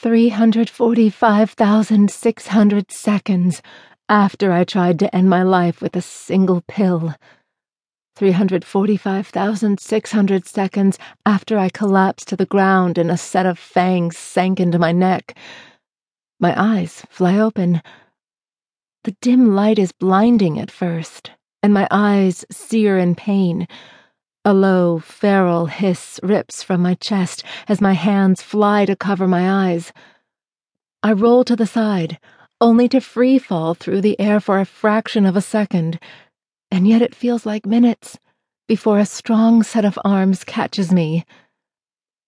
345,600 seconds after I tried to end my life with a single pill. 345,600 seconds after I collapsed to the ground and a set of fangs sank into my neck. My eyes fly open. The dim light is blinding at first, and my eyes sear in pain. A low, feral hiss rips from my chest as my hands fly to cover my eyes. I roll to the side, only to free fall through the air for a fraction of a second, and yet it feels like minutes before a strong set of arms catches me.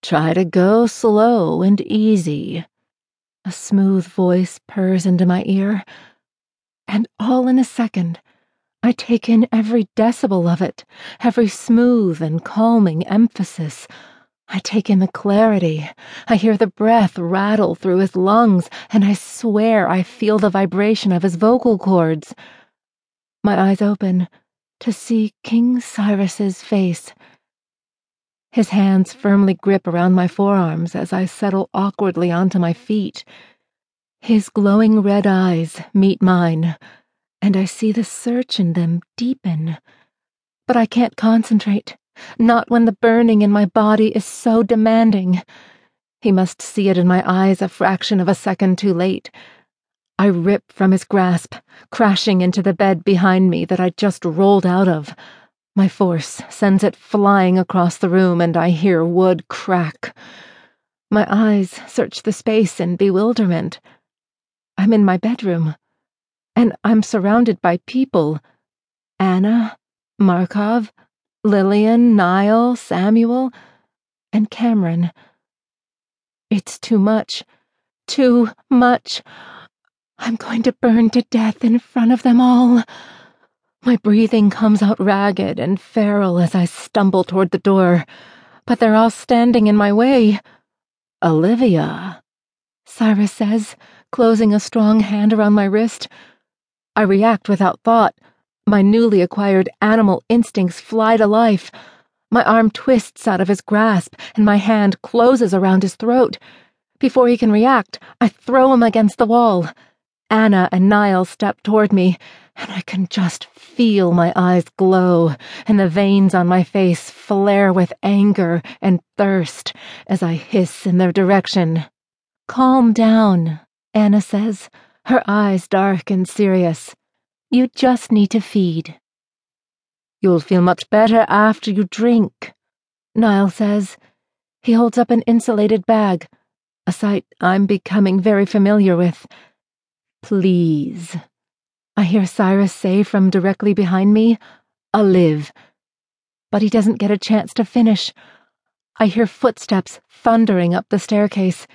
Try to go slow and easy. A smooth voice purrs into my ear, and all in a second, I take in every decibel of it, every smooth and calming emphasis. I take in the clarity. I hear the breath rattle through his lungs, and I swear I feel the vibration of his vocal cords. My eyes open to see King Cyrus's face. His hands firmly grip around my forearms as I settle awkwardly onto my feet. His glowing red eyes meet mine and I see the search in them deepen. But I can't concentrate, not when the burning in my body is so demanding. He must see it in my eyes a fraction of a second too late. I rip from his grasp, crashing into the bed behind me that I'd just rolled out of. My force sends it flying across the room, and I hear wood crack. My eyes search the space in bewilderment. I'm in my bedroom and I'm surrounded by people Anna, Markov, Lillian, Niall, Samuel, and Cameron. It's too much. Too much. I'm going to burn to death in front of them all. My breathing comes out ragged and feral as I stumble toward the door, but they're all standing in my way. Alivia, Cyrus says, closing a strong hand around my wrist. I react without thought. My newly acquired animal instincts fly to life. My arm twists out of his grasp, and my hand closes around his throat. Before he can react, I throw him against the wall. Anna and Niall step toward me, and I can just feel my eyes glow and the veins on my face flare with anger and thirst as I hiss in their direction. Calm down, Anna says her eyes dark and serious. You just need to feed. You'll feel much better after you drink, Niall says. He holds up an insulated bag, a sight I'm becoming very familiar with. Please. I hear Cyrus say from directly behind me, i live But he doesn't get a chance to finish. I hear footsteps thundering up the staircase.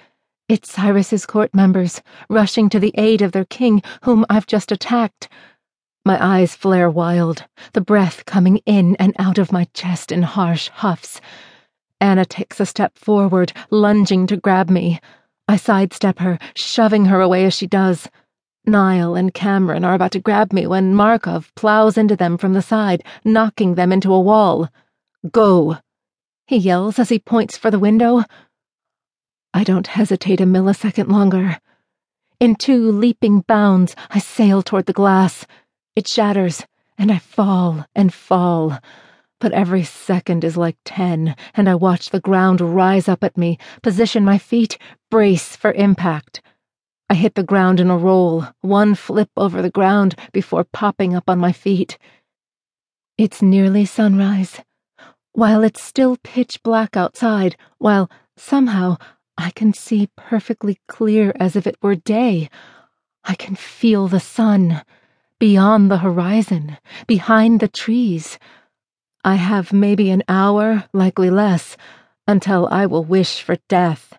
It's Cyrus's court members, rushing to the aid of their king, whom I've just attacked. My eyes flare wild, the breath coming in and out of my chest in harsh huffs. Anna takes a step forward, lunging to grab me. I sidestep her, shoving her away as she does. Niall and Cameron are about to grab me when Markov plows into them from the side, knocking them into a wall. Go! He yells as he points for the window. I don't hesitate a millisecond longer. In two leaping bounds, I sail toward the glass. It shatters, and I fall and fall. But every second is like ten, and I watch the ground rise up at me, position my feet, brace for impact. I hit the ground in a roll, one flip over the ground before popping up on my feet. It's nearly sunrise. While it's still pitch black outside, while somehow I can see perfectly clear as if it were day. I can feel the sun, beyond the horizon, behind the trees. I have maybe an hour, likely less, until I will wish for death.